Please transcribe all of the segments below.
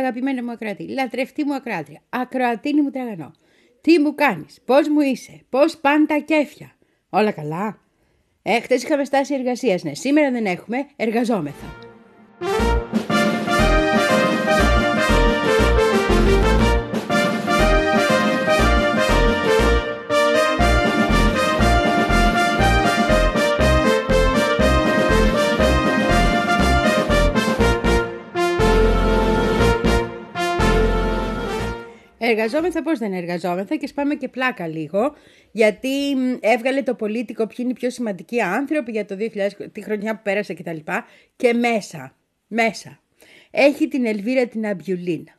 Πολύ αγαπημένη μου ακροατή, λατρευτή μου ακροάτρια, ακροατίνη μου τραγανό. Τι μου κάνεις, πώς μου είσαι, πώς πάνε τα κέφια. Όλα καλά. Ε, χτες είχαμε στάση εργασίας, ναι, σήμερα δεν έχουμε, εργαζόμεθα. Εργαζόμεθα πώς δεν εργαζόμεθα και σπάμε και πλάκα λίγο γιατί έβγαλε το πολίτικο ποιοι είναι οι πιο σημαντικοί άνθρωποι για το 2000, τη χρονιά που πέρασε κτλ. Και, και μέσα, μέσα, έχει την Ελβίρα την Αμπιουλίνα.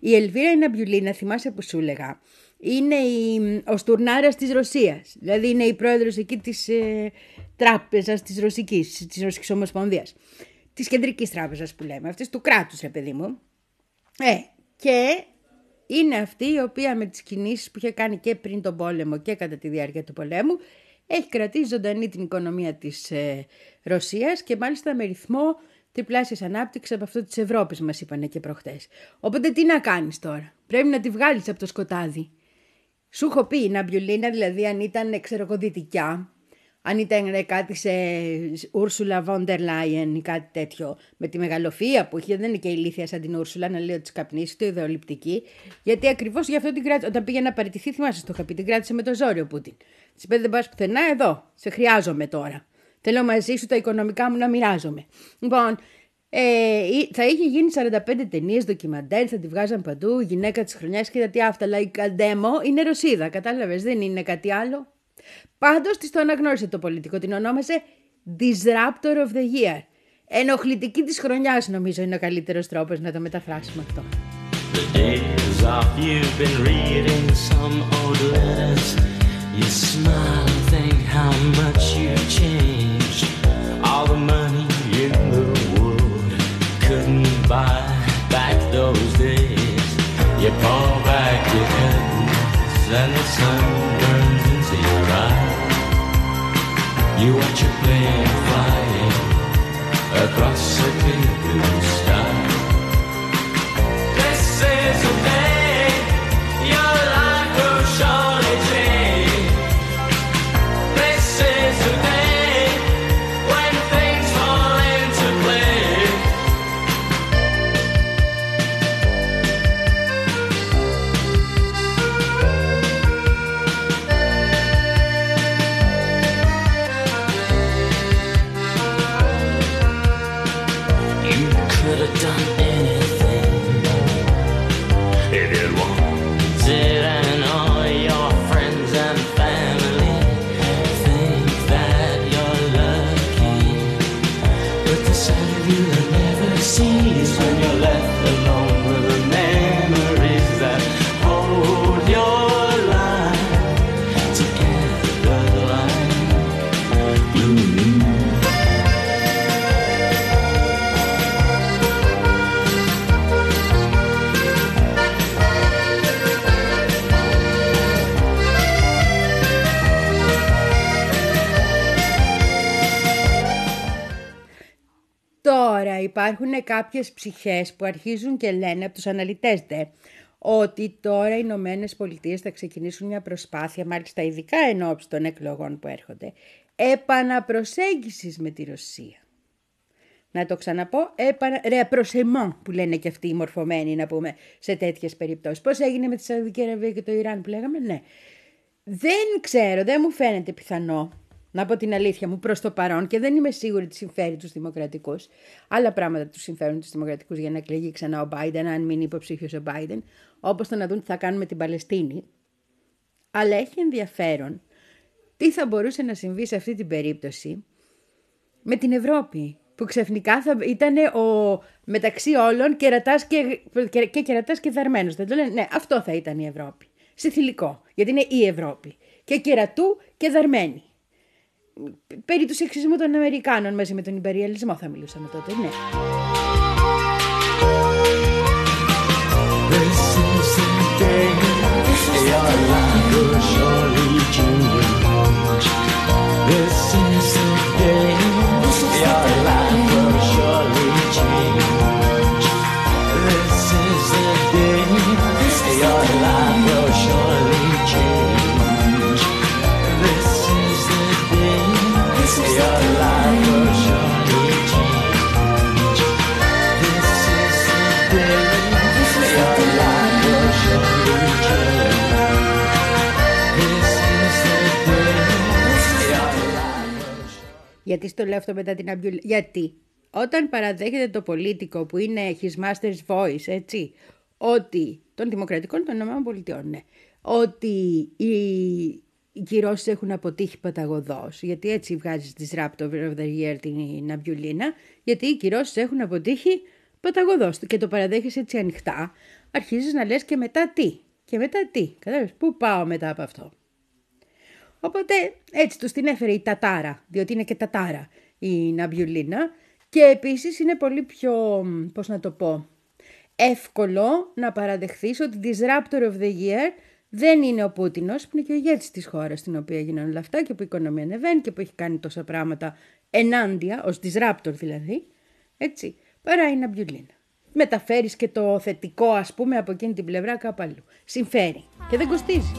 Η Ελβίρα την Αμπιουλίνα, θυμάσαι που σου έλεγα, είναι η, ο στουρνάρας της Ρωσίας. Δηλαδή είναι η πρόεδρος εκεί της ε, τράπεζας της Ρωσικής, της Ρωσικής Ομοσπονδίας. Της κεντρικής τράπεζας που λέμε, αυτής του κράτους ρε παιδί μου. Ε, και είναι αυτή η οποία με τις κινήσεις που είχε κάνει και πριν τον πόλεμο και κατά τη διάρκεια του πολέμου έχει κρατήσει ζωντανή την οικονομία της ε, Ρωσίας και μάλιστα με ρυθμό τριπλάσιας ανάπτυξης από αυτό της Ευρώπης μας είπανε και προχτές. Οπότε τι να κάνεις τώρα, πρέπει να τη βγάλεις από το σκοτάδι. Σου έχω πει η Ναμπιουλίνα δηλαδή αν ήταν ξέρω εγώ δυτικιά αν ήταν κάτι σε Ούρσουλα Βόντερ Λάιεν ή κάτι τέτοιο, με τη μεγαλοφία που είχε, δεν είναι και ηλίθια σαν την Ούρσουλα, να λέω της καπνίσει, το ιδεολειπτική, γιατί ακριβώς γι' αυτό την κράτησε. Όταν πήγε να παραιτηθεί, θυμάσαι, το είχα πει, την κράτησε με το ζόρι ο Πούτιν. Της είπε δεν πας πουθενά, εδώ, σε χρειάζομαι τώρα. Θέλω μαζί σου τα οικονομικά μου να μοιράζομαι. Λοιπόν, ε, θα είχε γίνει 45 ταινίες, ντοκιμαντέρ, θα τη βγάζαν παντού, γυναίκα της χρονιάς και τι αυτά. Αλλά η Καντέμο είναι Ρωσίδα, κατάλαβες, δεν είναι κάτι άλλο. Πάντω τη το αναγνώρισε το πολιτικό, την ονόμασε Disruptor of the Year. Ενοχλητική τη χρονιά, νομίζω είναι ο καλύτερο τρόπο να το μεταφράσουμε αυτό. The days off you've been reading some old letters You smile and think how much you've changed All the money in the world couldn't buy back those days You pull back your curtains and the sun You watch a plane flying across a clear blue sky. Υπάρχουν κάποιες ψυχές που αρχίζουν και λένε από τους αναλυτές δε, ότι τώρα οι Ηνωμένες Πολιτείες θα ξεκινήσουν μια προσπάθεια, μάλιστα ειδικά εν των εκλογών που έρχονται, επαναπροσέγγισης με τη Ρωσία. Να το ξαναπώ, επανα... ρεαπροσεμό που λένε και αυτοί οι μορφωμένοι να πούμε σε τέτοιες περιπτώσεις. Πώς έγινε με τη Σαουδική Αραβία και το Ιράν που λέγαμε, ναι. Δεν ξέρω, δεν μου φαίνεται πιθανό να πω την αλήθεια μου προς το παρόν και δεν είμαι σίγουρη ότι συμφέρει τους Δημοκρατικούς. Άλλα πράγματα τους συμφέρουν τους Δημοκρατικούς για να εκλεγεί ξανά ο Biden, αν μείνει υποψήφιος ο Biden, όπως το να δουν τι θα κάνουν με την Παλαιστίνη. Αλλά έχει ενδιαφέρον τι θα μπορούσε να συμβεί σε αυτή την περίπτωση με την Ευρώπη. Που ξαφνικά θα ήταν ο μεταξύ όλων κερατάς και, και, και κερατάς και δαρμένος. Δεν το λένε. Ναι, αυτό θα ήταν η Ευρώπη. Σε θηλυκό. Γιατί είναι η Ευρώπη. Και κερατού και δαρμένη περί του σεξισμού των Αμερικάνων μαζί με τον υπεριαλισμό θα μιλούσαμε τότε, ναι. Γιατί στο λέω αυτό μετά την Αμπιουλίνα. Γιατί όταν παραδέχεται το πολίτικο που είναι his master's voice, έτσι, ότι των δημοκρατικών των ΗΠΑ, ναι, ότι οι, οι κυρώσεις έχουν αποτύχει παταγωδός, γιατί έτσι βγάζει τη Raptor of the Year την Αμπιουλίνα, γιατί οι κυρώσεις έχουν αποτύχει παταγωδός και το παραδέχει έτσι ανοιχτά, αρχίζεις να λες και μετά τι. Και μετά τι. Κατάλαβες, πού πάω μετά από αυτό; Οπότε έτσι τους την έφερε η Τατάρα, διότι είναι και Τατάρα η Ναμπιουλίνα και επίσης είναι πολύ πιο, πώς να το πω, εύκολο να παραδεχθείς ότι Disruptor of the Year δεν είναι ο Πούτινος που είναι και ο ηγέτης της χώρας στην οποία έγιναν όλα αυτά και που η οικονομία ανεβαίνει και που έχει κάνει τόσα πράγματα ενάντια, ως Disruptor δηλαδή, έτσι, παρά η Ναμπιουλίνα. Μεταφέρεις και το θετικό ας πούμε από εκείνη την πλευρά κάπου αλλού. Συμφέρει και δεν κοστίζει.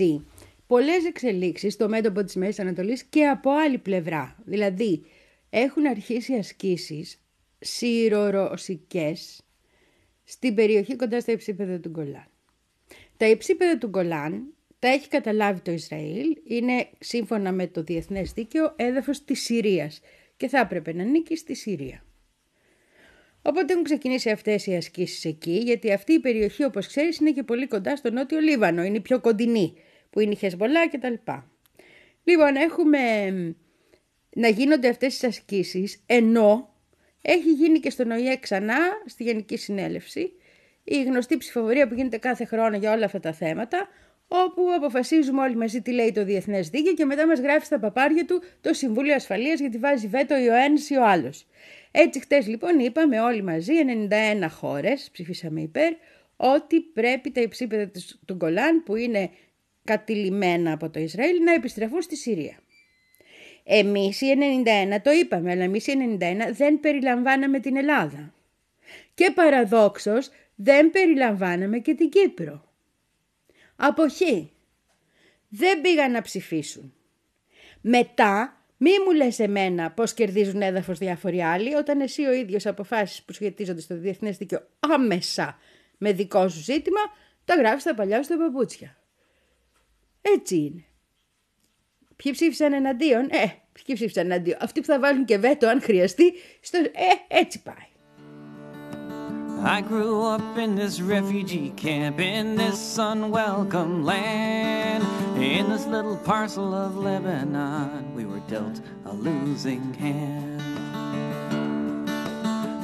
Μεταξύ πολλές εξελίξεις στο μέτωπο της Μέσης Ανατολής και από άλλη πλευρά. Δηλαδή έχουν αρχίσει ασκήσεις σύρορωσικές στην περιοχή κοντά στα υψίπεδα του Γκολάν. Τα υψίπεδα του Γκολάν τα έχει καταλάβει το Ισραήλ, είναι σύμφωνα με το διεθνές δίκαιο έδαφος της Συρίας και θα έπρεπε να νίκει στη Συρία. Οπότε έχουν ξεκινήσει αυτές οι ασκήσεις εκεί, γιατί αυτή η περιοχή, όπως ξέρεις, είναι και πολύ κοντά στο νότιο Λίβανο. Είναι η πιο κοντινή, που είναι η Χεσμολά κτλ. Λοιπόν, έχουμε να γίνονται αυτές τις ασκήσεις, ενώ έχει γίνει και στον ΟΗΕ ξανά, στη Γενική Συνέλευση, η γνωστή ψηφοφορία που γίνεται κάθε χρόνο για όλα αυτά τα θέματα, όπου αποφασίζουμε όλοι μαζί τι λέει το Διεθνές Δίκαιο και μετά μας γράφει στα παπάρια του το Συμβούλιο Ασφαλείας γιατί βάζει βέτο ή ο ένας ή ο άλλος. Έτσι χτες λοιπόν είπαμε όλοι μαζί, 91 χώρες ψηφίσαμε υπέρ, ότι πρέπει τα υψίπεδα του Γκολάν που είναι κατηλημένα από το Ισραήλ να επιστρεφούν στη Συρία. Εμείς οι 91 το είπαμε, αλλά εμείς οι 91 δεν περιλαμβάναμε την Ελλάδα. Και παραδόξως δεν περιλαμβάναμε και την Κύπρο. Αποχή. Δεν πήγαν να ψηφίσουν. Μετά μη μου λες εμένα πώς κερδίζουν έδαφος διάφοροι άλλοι όταν εσύ ο ίδιος αποφάσεις που σχετίζονται στο διεθνές δίκαιο άμεσα με δικό σου ζήτημα τα γράφεις στα παλιά σου παπούτσια. Έτσι είναι. Ποιοι ψήφισαν εναντίον, ε, ποιοι ψήφισαν εναντίον. Αυτοί που θα βάλουν και βέτο αν χρειαστεί, στο, ε, έτσι πάει. I grew up in this refugee camp in this unwelcome land. In this little parcel of Lebanon, we were dealt a losing hand.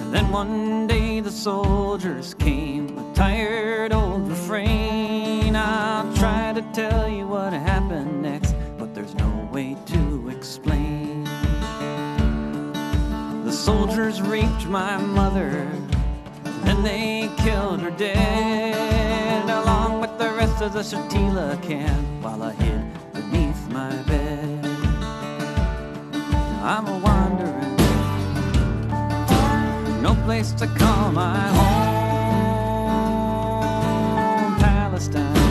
And then one day the soldiers came, a tired old refrain. I'll try to tell soldiers raped my mother, then they killed her dead, along with the rest of the Shatila can, while I hid beneath my bed. I'm a wandering, no place to call my home, Palestine.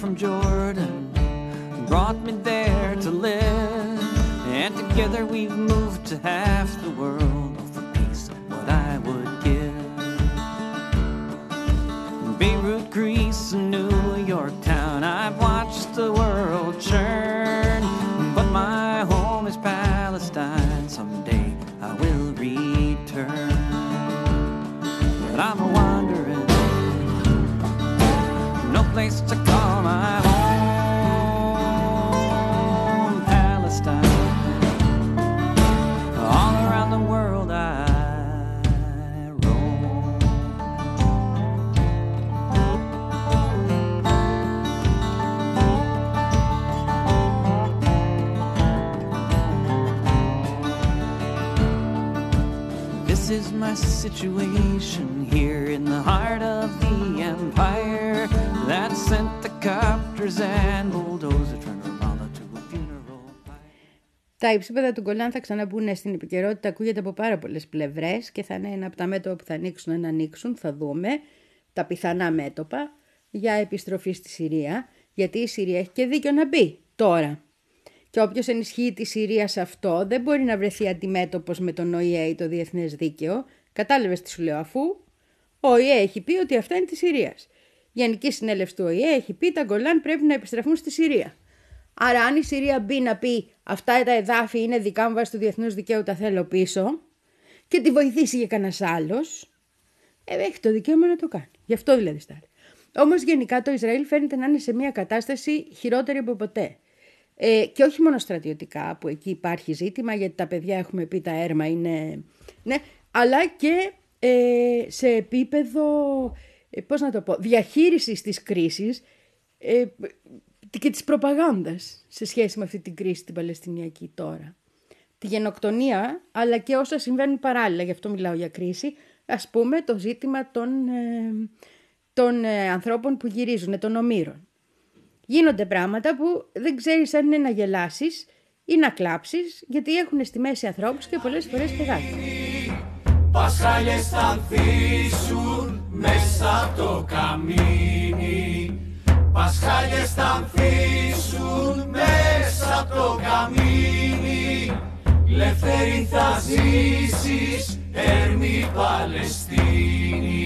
From Jordan, brought me there to live, and together we've moved to half the world for peace, what I would give. Beirut, Greece, and New York town. I've watched the world churn, but my home is Palestine. Someday I will return. But I'm a wandering, no place to is my situation here in the heart of the empire that sent the copters and bulldozers from Ramallah to a funeral pyre. Τα υψίπεδα του Γκολάν θα ξαναμπούν στην επικαιρότητα, ακούγεται από πάρα πολλές πλευρές και θα είναι ένα από τα μέτωπα που θα ανοίξουν να ανοίξουν, θα δούμε τα πιθανά μέτωπα για επιστροφή στη Συρία, γιατί η Συρία έχει και δίκιο να μπει τώρα. Και όποιος ενισχύει τη Συρία σε αυτό δεν μπορεί να βρεθεί αντιμέτωπος με τον ΟΗΕ ή το Διεθνές Δίκαιο. Κατάλαβες τι σου λέω αφού ο ΟΗΕ έχει πει ότι αυτά είναι της Συρίας. Η Γενική Συνέλευση του ΟΗΕ έχει πει τα Γκολάν πρέπει να επιστραφούν στη Συρία. Άρα αν η Συρία μπει να πει αυτά τα εδάφη είναι δικά μου βάσει του διεθνούς δικαίου τα θέλω πίσω και τη βοηθήσει για κανένας άλλος, ε, έχει το δικαίωμα να το κάνει. Γι' αυτό δηλαδή στάρει. Όμως γενικά το Ισραήλ φαίνεται να είναι σε μια κατάσταση χειρότερη από ποτέ. Ε, και όχι μόνο στρατιωτικά που εκεί υπάρχει ζήτημα γιατί τα παιδιά έχουμε πει τα έρμα είναι... Ναι, αλλά και ε, σε επίπεδο, ε, πώς να το πω, διαχείρισης της κρίσης ε, και της προπαγάνδας σε σχέση με αυτή την κρίση την Παλαιστινιακή τώρα. Τη γενοκτονία, αλλά και όσα συμβαίνουν παράλληλα, γι' αυτό μιλάω για κρίση, ας πούμε το ζήτημα των, ε, των ε, ανθρώπων που γυρίζουν, των ομήρων. Γίνονται πράγματα που δεν ξέρεις αν είναι να γελάσεις ή να κλάψεις, γιατί έχουν στη μέση ανθρώπους και πολλές φορές πεγάτια. Πασχάλιες θα ανθίσουν μέσα από το καμίνι. Πασχάλιες θα ανθίσουν μέσα από το καμίνι. Ελεύθερη θα ζήσεις, έρμη Παλαιστίνη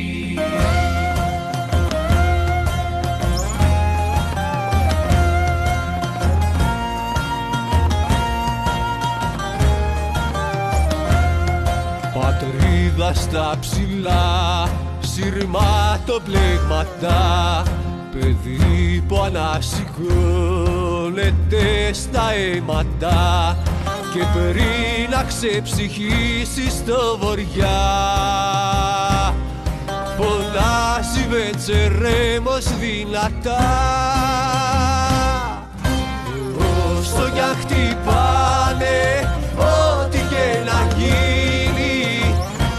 Πατρίδα στα ψηλά, σειρματοπλέγματα Παιδί που ανασηκώνεται στα αίματα Και πριν να ξεψυχήσει στο βοριά. Φωνάζει με τσερέμος δυνατά. Όσο κι αν χτυπάνε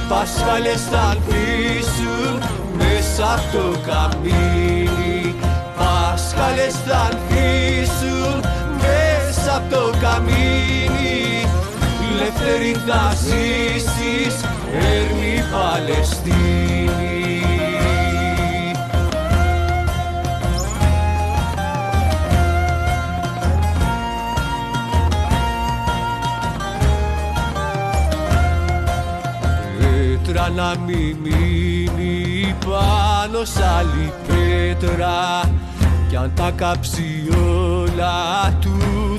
Πασχάλες θα ανθίσουν μέσα από το καμίνι Πασχάλες θα ανθίσουν μέσα από το καμίνι Ελεύθερη θα ζήσεις, έρμη Παλαιστίνη να μην μείνει πάνω σ' άλλη πέτρα. Κι αν τα κάψει όλα του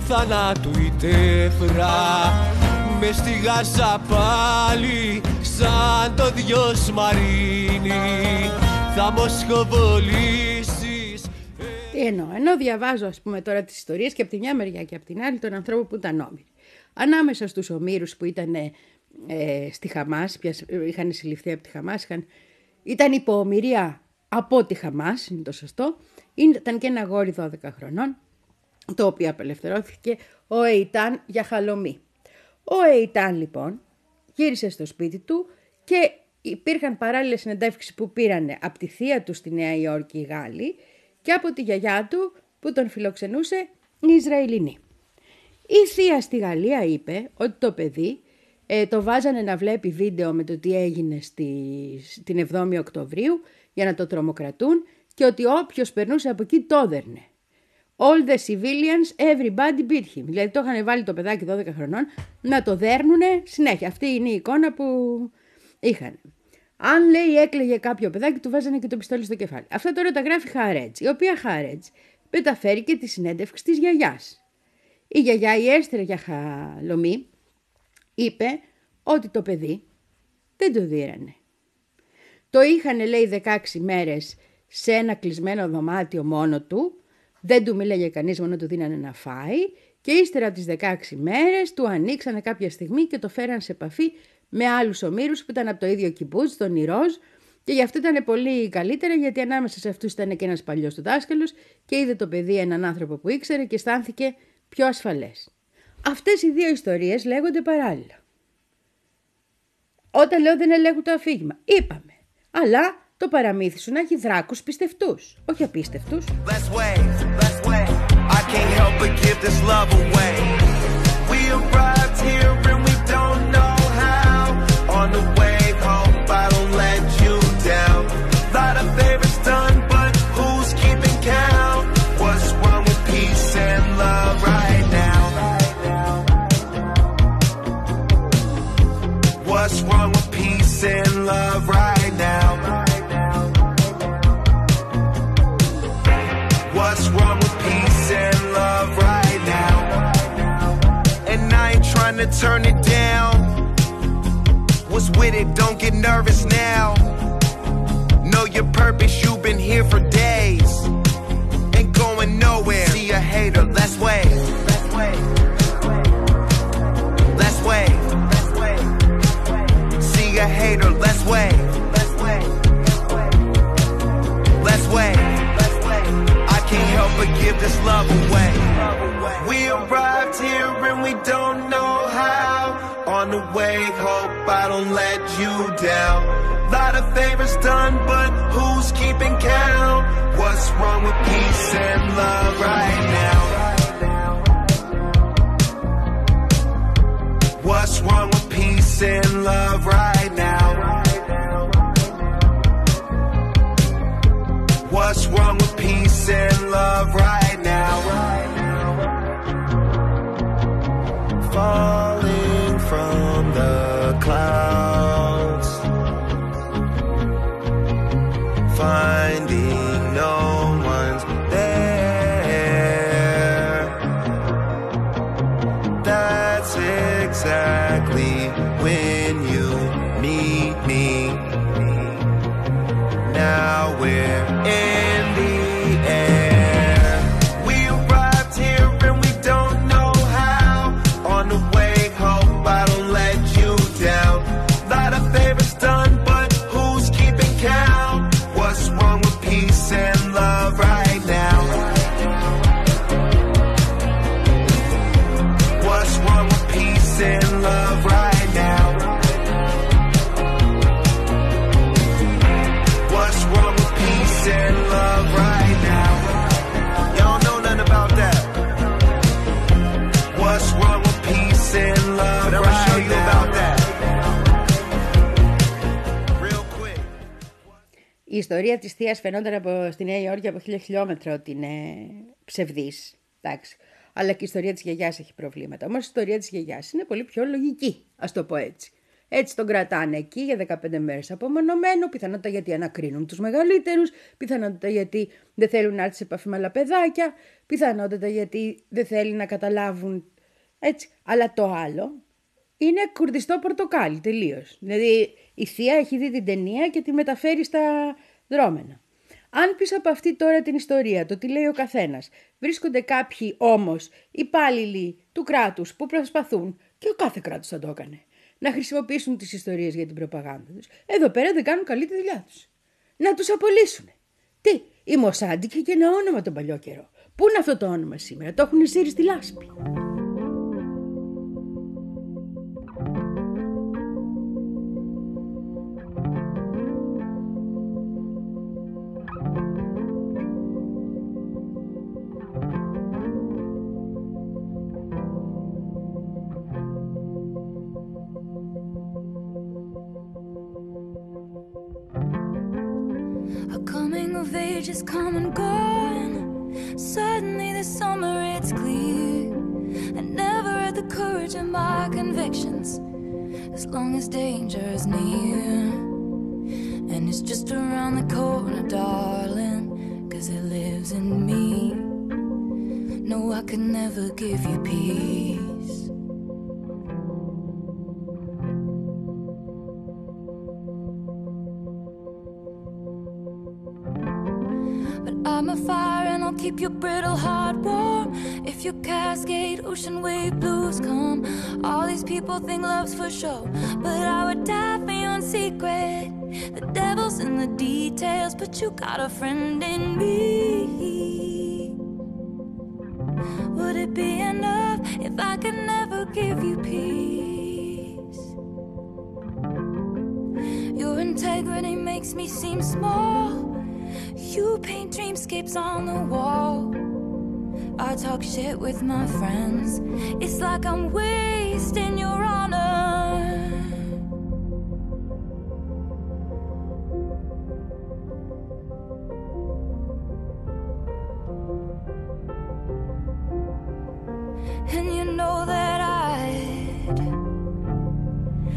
θανάτου η τέφρα. Με στη γάζα πάλι σαν το δυος σμαρίνι θα μοσχοβολήσεις Ενώ, ενώ διαβάζω ας πούμε τώρα τις ιστορίες και από τη μια μεριά και από την άλλη των ανθρώπων που ήταν όμοιροι. Ανάμεσα στους ομήρους που ήταν ε, στη Χαμάς, πια, είχαν συλληφθεί από τη Χαμάς, είχαν, ήταν υπομοιρία από τη Χαμάς, είναι το σωστό, ήταν και ένα γόρι 12 χρονών, το οποίο απελευθερώθηκε ο Εϊτάν για χαλομή. Ο Εϊτάν λοιπόν γύρισε στο σπίτι του και υπήρχαν παράλληλες συνεντεύξεις που πήρανε από τη θεία του στη Νέα Υόρκη οι Γάλλοι και από τη γιαγιά του που τον φιλοξενούσε η Ισραηλινή. Η θεία στη Γαλλία είπε ότι το παιδί ε, το βάζανε να βλέπει βίντεο με το τι έγινε στη, την 7η Οκτωβρίου για να το τρομοκρατούν και ότι όποιος περνούσε από εκεί το έδερνε. All the civilians, everybody beat him. Δηλαδή το είχαν βάλει το παιδάκι 12 χρονών να το δέρνουνε συνέχεια. Αυτή είναι η εικόνα που είχαν. Αν λέει έκλαιγε κάποιο παιδάκι, του βάζανε και το πιστόλι στο κεφάλι. Αυτά τώρα τα γράφει Χαρέτζ, η οποία Χαρέτζ μεταφέρει και τη συνέντευξη της γιαγιάς. Η γιαγιά η Έστρε για χαλομή είπε ότι το παιδί δεν το δίρανε. Το είχαν λέει 16 μέρες σε ένα κλεισμένο δωμάτιο μόνο του, δεν του μίλαγε κανείς μόνο του δίνανε να φάει και ύστερα από τις 16 μέρες του ανοίξανε κάποια στιγμή και το φέραν σε επαφή με άλλους ομήρους που ήταν από το ίδιο κυμπούτς, τον Ιρόζ, και γι' αυτό ήταν πολύ καλύτερα γιατί ανάμεσα σε αυτούς ήταν και ένας παλιός του δάσκαλος και είδε το παιδί έναν άνθρωπο που ήξερε και αισθάνθηκε πιο ασφαλές. Αυτές οι δύο ιστορίες λέγονται παράλληλα. Όταν λέω δεν ελέγχουν το αφήγημα, είπαμε. Αλλά το παραμύθι σου να έχει δράκους πιστευτούς, όχι απίστευτους. Let's wave, let's turn it down. What's with it? Don't get nervous now. Know your purpose, you've been here for days. Ain't going nowhere. See a hater, let's wave. Let's wave. See a hater, let's wave. Let's wave. Let's wave. Help but give this love away. We arrived here and we don't know how. On the wave, hope I don't let you down. Lot of favors done, but who's keeping count? What's wrong with peace and love right now? What's wrong with peace and love right now? What's wrong in love right now. Right της θείας φαινόταν από, στη Νέα Υόρκη από χίλια χιλιόμετρα ότι είναι ψευδής. Εντάξει. Αλλά και η ιστορία της γιαγιάς έχει προβλήματα. Όμως η ιστορία της γιαγιάς είναι πολύ πιο λογική, ας το πω έτσι. Έτσι τον κρατάνε εκεί για 15 μέρες απομονωμένο, πιθανότητα γιατί ανακρίνουν τους μεγαλύτερους, πιθανότητα γιατί δεν θέλουν να έρθει σε επαφή με άλλα παιδάκια, πιθανότητα γιατί δεν θέλει να καταλάβουν έτσι. Αλλά το άλλο είναι κουρδιστό πορτοκάλι τελείως. Δηλαδή η θεία έχει δει την ταινία και τη μεταφέρει στα δρόμενα. Αν πίσω από αυτή τώρα την ιστορία, το τι λέει ο καθένας, βρίσκονται κάποιοι όμως υπάλληλοι του κράτους που προσπαθούν, και ο κάθε κράτος θα το έκανε, να χρησιμοποιήσουν τις ιστορίες για την προπαγάνδα τους, εδώ πέρα δεν κάνουν καλή τη δουλειά τους. Να τους απολύσουν. Τι, η Μοσάντικ είχε ένα όνομα τον παλιό καιρό. Πού είναι αυτό το όνομα σήμερα, το έχουν σύρει στη λάσπη. People think love's for show. But I would die for you secret. The devil's in the details, but you got a friend in me. Would it be enough if I could never give you peace? Your integrity makes me seem small. You paint dreamscapes on the wall. I talk shit with my friends. It's like I'm wasting your honor. And you know that I'd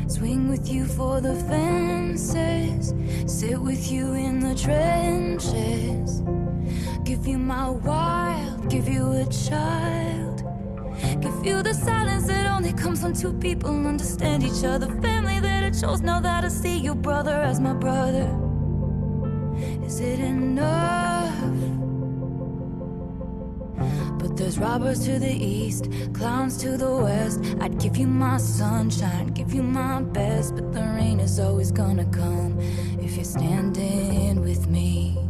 swing with you for the fences, sit with you in the trenches, give you my wild, give you a child, you feel the silence that only comes when two people understand each other, family that I chose. Now that I see your brother as my brother, is it enough? But there's robbers to the east, clowns to the west. I'd give you my sunshine, give you my best. But the rain is always gonna come if you're standing with me.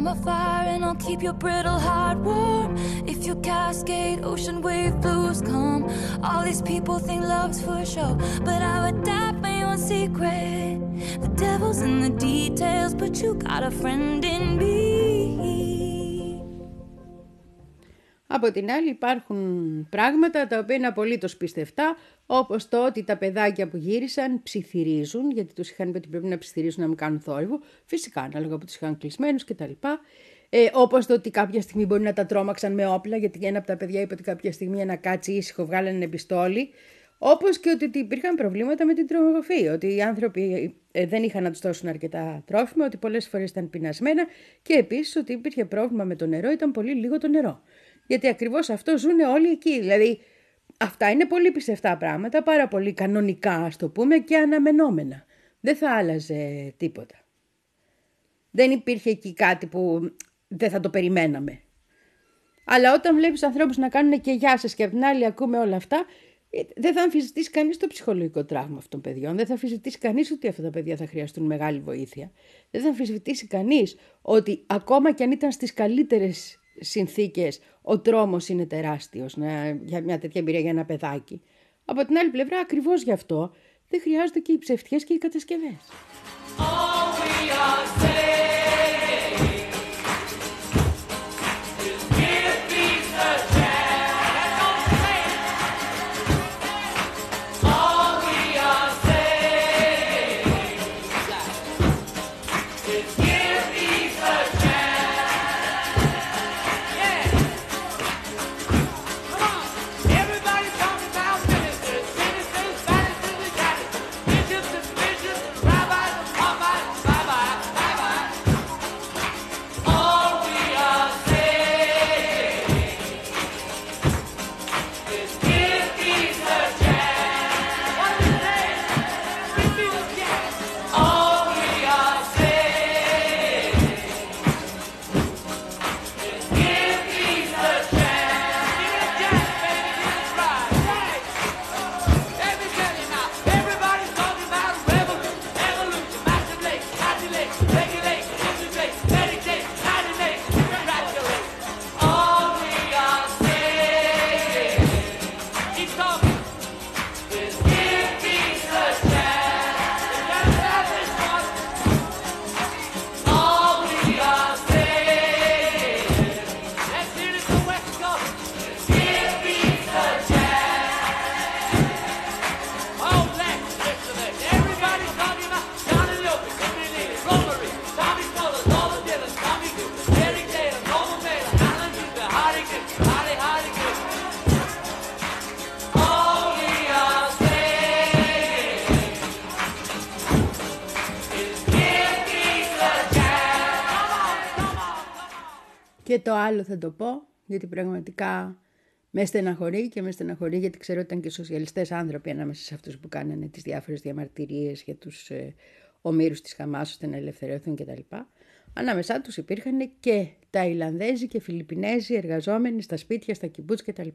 I'm a fire and I'll keep your brittle heart warm. If your cascade ocean wave blues come, all these people think love's for show. But I would die you in secret. The devil's in the details, but you got a friend in me. Από την άλλη υπάρχουν πράγματα τα οποία είναι απολύτως πιστευτά, όπως το ότι τα παιδάκια που γύρισαν ψιθυρίζουν, γιατί τους είχαν πει ότι πρέπει να ψιθυρίζουν να μην κάνουν θόρυβο, φυσικά ανάλογα που τους είχαν κλεισμένους κτλ. Ε, όπως το ότι κάποια στιγμή μπορεί να τα τρόμαξαν με όπλα, γιατί ένα από τα παιδιά είπε ότι κάποια στιγμή ένα κάτσι ήσυχο βγάλανε ένα πιστόλι, όπως και ότι υπήρχαν προβλήματα με την τρομογραφή, ότι οι άνθρωποι ε, δεν είχαν να τους δώσουν αρκετά τρόφιμα, ότι πολλές φορές ήταν πεινασμένα και επίσης ότι υπήρχε πρόβλημα με το νερό, ήταν πολύ λίγο το νερό. Γιατί ακριβώς αυτό ζουν όλοι εκεί. Δηλαδή αυτά είναι πολύ πιστευτά πράγματα, πάρα πολύ κανονικά ας το πούμε και αναμενόμενα. Δεν θα άλλαζε τίποτα. Δεν υπήρχε εκεί κάτι που δεν θα το περιμέναμε. Αλλά όταν βλέπεις ανθρώπους να κάνουν και γεια σας και απ' την άλλη ακούμε όλα αυτά, ε, δεν θα αμφισβητήσει κανείς το ψυχολογικό τραύμα αυτών των παιδιών. Δεν θα αμφισβητήσει κανείς ότι αυτά τα παιδιά θα χρειαστούν μεγάλη βοήθεια. Δεν θα αμφισβητήσει κανείς ότι ακόμα και αν ήταν στις καλύτερες συνθήκες ο τρόμος είναι τεράστιος να, για μια τέτοια εμπειρία για ένα παιδάκι. Από την άλλη πλευρά ακριβώς γι' αυτό δεν χρειάζονται και οι ψευτιές και οι κατασκευές. Και το άλλο θα το πω, γιατί πραγματικά με στεναχωρεί και με στεναχωρεί γιατί ξέρω ότι ήταν και σοσιαλιστές άνθρωποι ανάμεσα σε αυτούς που κάνανε τις διάφορες διαμαρτυρίες για τους ε, ομήρους της Χαμάς ώστε να ελευθερωθούν κτλ. Ανάμεσά τους υπήρχαν και Ταϊλανδέζοι και Φιλιππινέζοι εργαζόμενοι στα σπίτια, στα κυμπούτς κτλ.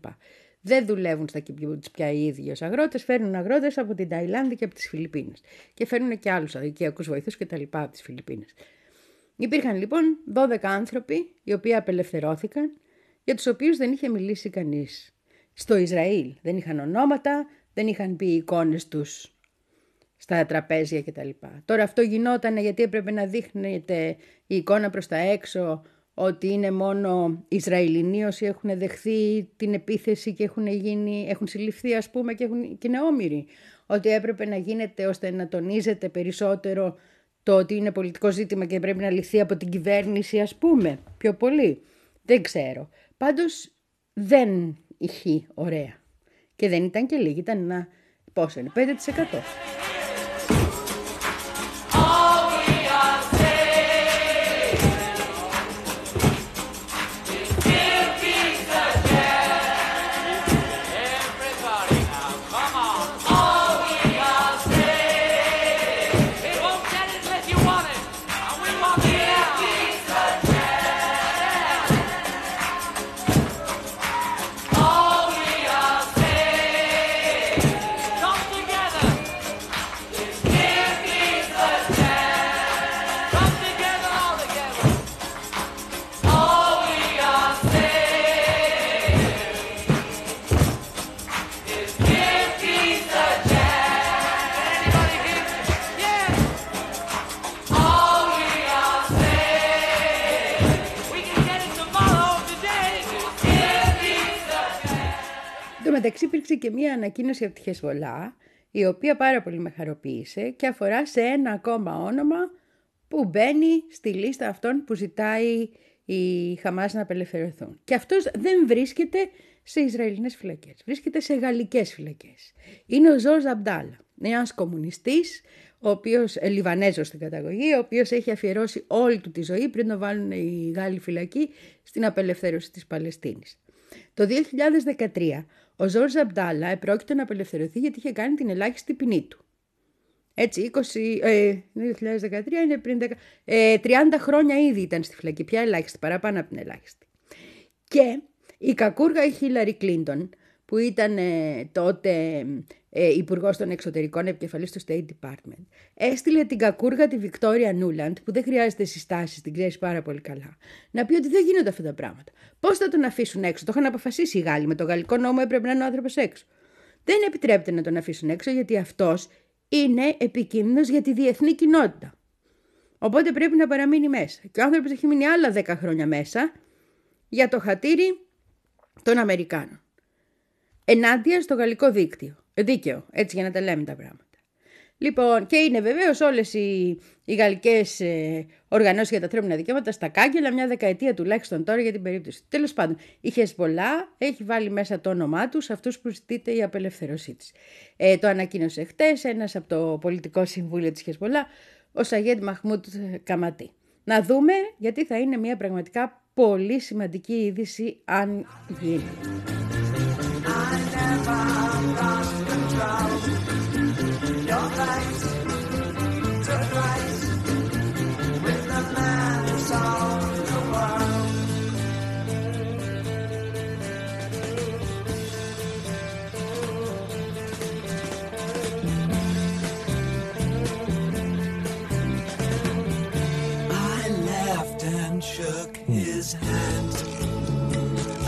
Δεν δουλεύουν στα κυμπούτς πια οι ίδιοι ως αγρότες, φέρνουν αγρότες από την Ταϊλάνδη και από τις Φιλιππίνες. Και φέρνουν και άλλους αδικιακούς βοηθούς κτλ. από τις Φιλιππίνες. Υπήρχαν λοιπόν 12 άνθρωποι οι οποίοι απελευθερώθηκαν για τους οποίους δεν είχε μιλήσει κανείς. Στο Ισραήλ δεν είχαν ονόματα, δεν είχαν πει οι εικόνες τους στα τραπέζια κτλ. Τώρα αυτό γινόταν γιατί έπρεπε να δείχνεται η εικόνα προς τα έξω ότι είναι μόνο Ισραηλινοί όσοι έχουν δεχθεί την επίθεση και έχουν, γίνει, έχουν συλληφθεί ας πούμε και, έχουν, και είναι όμοιροι. Ότι έπρεπε να γίνεται ώστε να τονίζεται περισσότερο το ότι είναι πολιτικό ζήτημα και πρέπει να λυθεί από την κυβέρνηση ας πούμε πιο πολύ. Δεν ξέρω. Πάντως δεν ηχεί ωραία. Και δεν ήταν και λίγη, ήταν ένα, πόσο είναι, 5%. Μεταξύ υπήρξε και μία ανακοίνωση από τη Χεσβολά, η οποία πάρα πολύ με χαροποίησε και αφορά σε ένα ακόμα όνομα που μπαίνει στη λίστα αυτών που ζητάει η Χαμάς να απελευθερωθούν. Και αυτός δεν βρίσκεται σε Ισραηλινές φυλακές, βρίσκεται σε γαλλικές φυλακές. Είναι ο Ζορζ Αμπτάλα, ένας κομμουνιστής, ο οποίος, ε, Λιβανέζος στην καταγωγή, ο οποίος έχει αφιερώσει όλη του τη ζωή πριν το βάλουν οι Γάλλοι φυλακοί στην απελευθέρωση της Παλαιστίνης. Το 2013 ο Ζόρζ Αμπτάλα επρόκειτο να απελευθερωθεί γιατί είχε κάνει την ελάχιστη ποινή του. Έτσι, 20, ε, 2013 είναι πριν 10, ε, 30 χρόνια ήδη ήταν στη φυλακή, πια ελάχιστη, παραπάνω από την ελάχιστη. Και η κακούργα η Χίλαρη Κλίντον, που ήταν ε, τότε ε, υπουργός των εξωτερικών επικεφαλής του State Department, έστειλε την κακούργα τη Βικτόρια Νούλαντ, που δεν χρειάζεται συστάσεις, την ξέρεις πάρα πολύ καλά, να πει ότι δεν γίνονται αυτά τα πράγματα. Πώς θα τον αφήσουν έξω, το είχαν αποφασίσει οι Γάλλοι, με το γαλλικό νόμο έπρεπε να είναι ο άνθρωπος έξω. Δεν επιτρέπεται να τον αφήσουν έξω γιατί αυτός είναι επικίνδυνος για τη διεθνή κοινότητα. Οπότε πρέπει να παραμείνει μέσα. Και ο άνθρωπος έχει μείνει άλλα 10 χρόνια μέσα για το χατήρι των Αμερικάνων. Ενάντια στο γαλλικό δίκτυο. Ε, Δίκαιο, έτσι για να τα λέμε τα πράγματα. Λοιπόν, και είναι βεβαίως όλες οι, οι γαλλικές ε, οργανώσεις για τα ανθρώπινα δικαιώματα στα κάγκελα, μια δεκαετία τουλάχιστον τώρα για την περίπτωση. Τέλος πάντων, η Χεσμολά έχει βάλει μέσα το όνομά τους σε αυτούς που ζητείται η απελευθέρωσή της. Ε, το ανακοίνωσε χτες ένας από το πολιτικό συμβούλιο της Χεσμολά, ο Σαγέντ Μαχμούτ Καματή. Να δούμε, γιατί θα είναι μια πραγματικά πολύ σημαντική είδηση αν γίνει.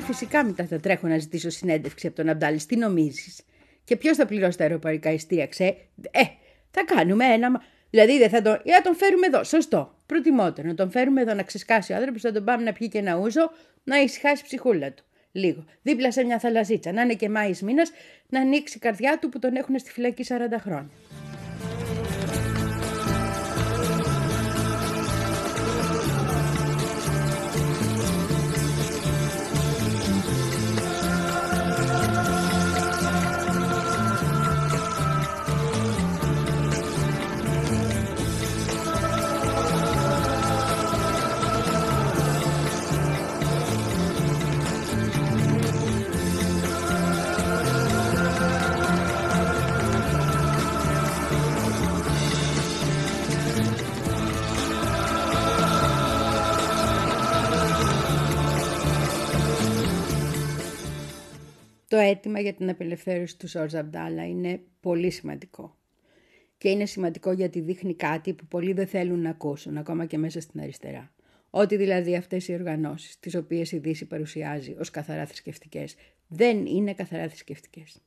Ναι, φυσικά μετά θα τρέχω να ζητήσω συνέντευξη από τον Αμπτάλης. Τι νομίζεις; Και ποιος θα πληρώσει τα αεροπορικά ειστήρια, ξέ; Ε, θα κάνουμε ένα. μα- Δηλαδή δεν θα τον. Ή να τον φέρουμε εδώ. Σωστό. Προτιμότερο να τον φέρουμε εδώ να ξεσκάσει ο άνθρωπος, να τον πάμε να πιει και ένα ούζο, να ησυχάσει η ψυχούλα του. Λίγο. Δίπλα σε μια θαλασσίτσα. Να είναι και Μάης μήνας, να ανοίξει η καρδιά του που τον έχουν στη φυλακή 40 χρόνια. Το αίτημα για την απελευθέρωση του Σόρζ Αμπτάλα είναι πολύ σημαντικό. Και είναι σημαντικό γιατί δείχνει κάτι που πολλοί δεν θέλουν να ακούσουν, ακόμα και μέσα στην αριστερά. Ότι δηλαδή αυτές οι οργανώσεις, τις οποίες η Δύση παρουσιάζει ως καθαρά θρησκευτικές, δεν είναι καθαρά θρησκευτικές.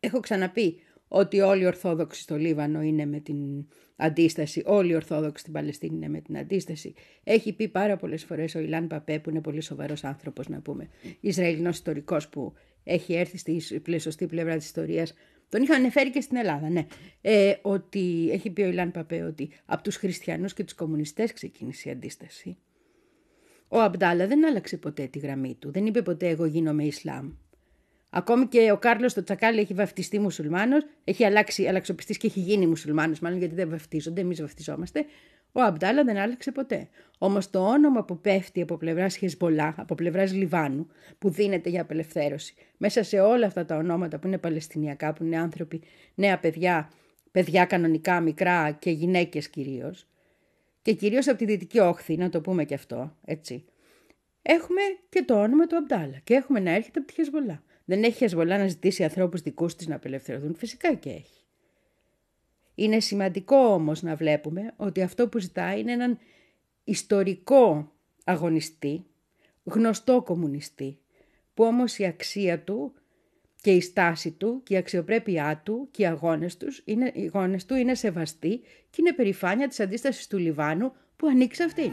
Έχω ξαναπεί ότι όλοι οι Ορθόδοξοι στο Λίβανο είναι με την αντίσταση, όλοι οι Ορθόδοξοι στην Παλαιστίνη είναι με την αντίσταση. Έχει πει πάρα πολλές φορές ο Ιλάν Παπέ, που είναι πολύ σοβαρός άνθρωπος να πούμε, Ισραηλινός ιστορικός που έχει έρθει στη πλε- σωστή πλευρά της ιστορίας, τον είχαν ανεφέρει και στην Ελλάδα, ναι. Ε, ότι έχει πει ο Ιλάν Παπέ ότι από τους χριστιανούς και τους κομμουνιστές ξεκίνησε η αντίσταση. Ο Αμπτάλα δεν άλλαξε ποτέ τη γραμμή του. Δεν είπε ποτέ εγώ γίνομαι Ισλάμ. Ακόμη και ο Κάρλος το Τσακάλι έχει βαφτιστεί μουσουλμάνος, έχει αλλάξει αλλαξοπιστής και έχει γίνει μουσουλμάνος, μάλλον γιατί δεν βαφτίζονται, εμείς βαφτιζόμαστε. Ο Αμπτάλα δεν άλλαξε ποτέ. Όμως το όνομα που πέφτει από πλευράς Χεσμολά, από πλευράς Λιβάνου, που δίνεται για απελευθέρωση, μέσα σε όλα αυτά τα ονόματα που είναι Παλαιστινιακά, που είναι άνθρωποι, νέα παιδιά, παιδιά κανονικά, μικρά και γυναίκες κυρίως, και κυρίως από τη δυτική όχθη, να το πούμε και αυτό, έτσι. Έχουμε και το όνομα του Αμπτάλα και έχουμε να έρχεται από τη Χεσμολά. Δεν έχει Χεσμολά να ζητήσει ανθρώπους δικούς της να απελευθερωθούν, φυσικά και έχει. Είναι σημαντικό όμως να βλέπουμε ότι αυτό που ζητάει είναι έναν ιστορικό αγωνιστή, γνωστό κομμουνιστή, που όμως η αξία του και η στάση του και η αξιοπρέπειά του και οι αγώνες, τους είναι, οι αγώνες του είναι σεβαστοί και είναι περηφάνεια της αντίστασης του Λιβάνου που ανοίξει αυτήν.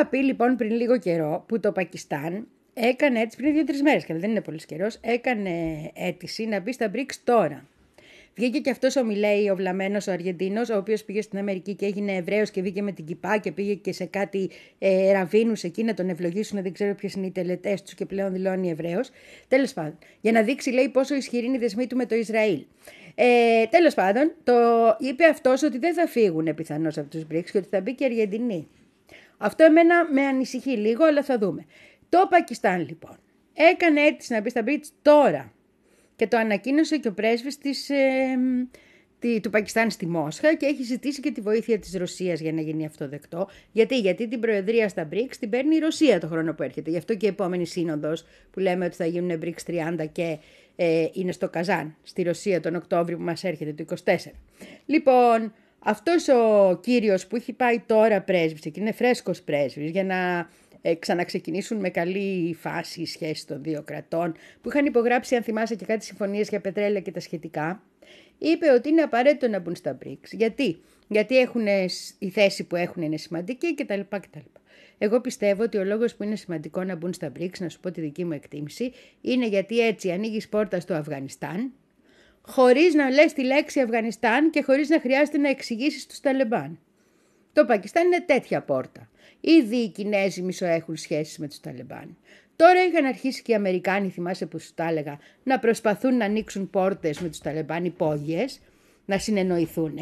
Είχα πει λοιπόν πριν λίγο καιρό που το Πακιστάν έκανε έτσι πριν δύο-τρεις μέρες, και δεν είναι πολύ καιρός, έκανε αίτηση να μπει στα BRICS τώρα. Βγήκε και αυτός ο Μιλέη, ο βλαμμένος, ο Αργεντίνος, ο οποίος πήγε στην Αμερική και έγινε Εβραίος και βγήκε με την κυπά και πήγε και σε κάτι ε, ραβίνους εκεί να τον ευλογήσουν. Δεν ξέρω ποιες είναι οι τελετές τους και πλέον δηλώνει Εβραίος. Τέλος πάντων, για να δείξει, λέει, πόσο ισχυρή είναι η δεσμή του με το Ισραήλ. Ε, Τέλος πάντων, το είπε αυτός ότι δεν θα φύγουν πιθανώς από τους BRICS και ότι θα μπει και η Αργεντινή. Αυτό εμένα με ανησυχεί λίγο, αλλά θα δούμε. Το Πακιστάν λοιπόν έκανε αίτηση να μπει στα BRICS τώρα και το ανακοίνωσε και ο πρέσβης της, ε, τη- του Πακιστάν στη Μόσχα και έχει ζητήσει και τη βοήθεια της Ρωσίας για να γίνει αυτό δεκτό. Γιατί, Γιατί την προεδρία στα BRICS την παίρνει η Ρωσία το χρόνο που έρχεται. Γι' αυτό και η επόμενη σύνοδος που λέμε ότι θα γίνουν BRICS 30 και ε, είναι στο Καζάν, στη Ρωσία τον Οκτώβριο που μας έρχεται το 24. Λοιπόν, αυτός ο κύριος που έχει πάει τώρα πρέσβης και είναι φρέσκος πρέσβης για να ε, ξαναξεκινήσουν με καλή φάση οι σχέσεις των δύο κρατών που είχαν υπογράψει αν θυμάσαι και κάτι συμφωνίες για πετρέλαια και τα σχετικά είπε ότι είναι απαραίτητο να μπουν στα BRICS. Γιατί; Γιατί έχουν, η θέση που έχουν είναι σημαντική κτλ. κτλ. Εγώ πιστεύω ότι ο λόγος που είναι σημαντικό να μπουν στα BRICS, να σου πω τη δική μου εκτίμηση, είναι γιατί έτσι ανοίγεις πόρτα στο Αφγανιστάν, χωρίς να λες τη λέξη Αφγανιστάν και χωρίς να χρειάζεται να εξηγήσεις τους Ταλεμπάν. Το Πακιστάν είναι τέτοια πόρτα. Ήδη οι Κινέζοι μισοέχουν σχέσεις με τους Ταλεμπάν. Τώρα είχαν αρχίσει και οι Αμερικάνοι, θυμάσαι που σου τα έλεγα, να προσπαθούν να ανοίξουν πόρτες με τους Ταλεμπάν υπόγειες, να συνεννοηθούν.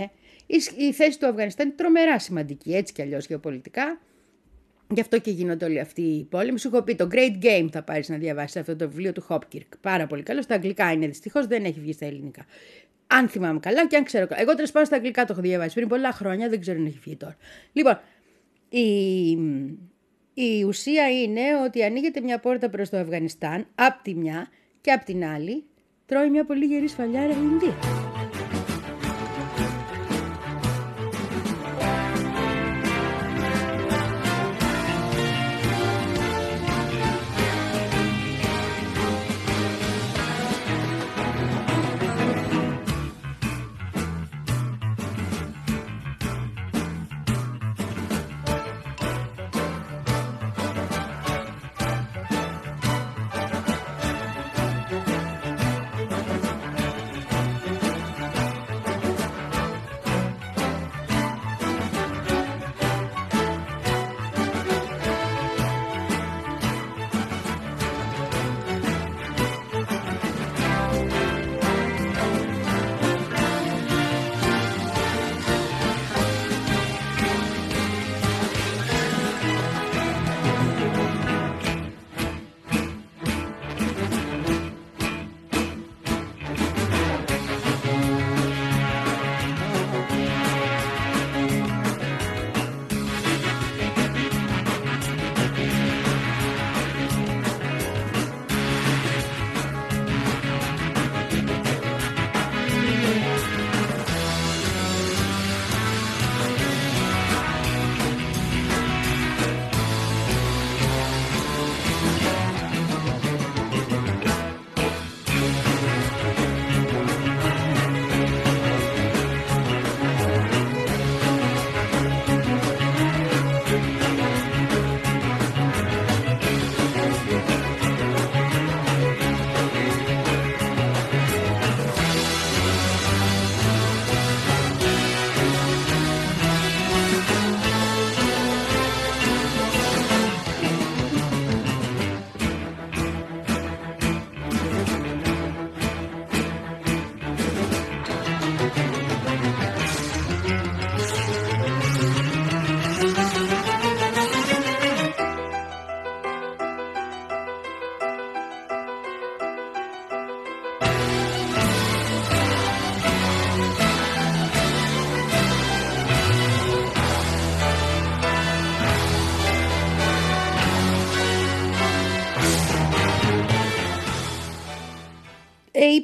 Η, η θέση του Αφγανιστάν είναι τρομερά σημαντική, έτσι κι αλλιώς γεωπολιτικά. Γι' αυτό και γίνονται όλοι αυτοί οι πόλεμοι. Σου έχω πει το Great Game θα πάρεις να διαβάσεις αυτό το βιβλίο του Hopkirk. Πάρα πολύ καλό. Στα αγγλικά είναι δυστυχώς, δεν έχει βγει στα ελληνικά. Αν θυμάμαι καλά και αν ξέρω καλά. Εγώ τέλος πάντων στα αγγλικά το έχω διαβάσει πριν πολλά χρόνια, δεν ξέρω αν έχει βγει τώρα. Λοιπόν, η, η ουσία είναι ότι ανοίγεται μια πόρτα προς το Αφγανιστάν, απ' τη μια και απ' την άλλη τρώει μια πολύ γερή σφαλιάρα η Ινδία.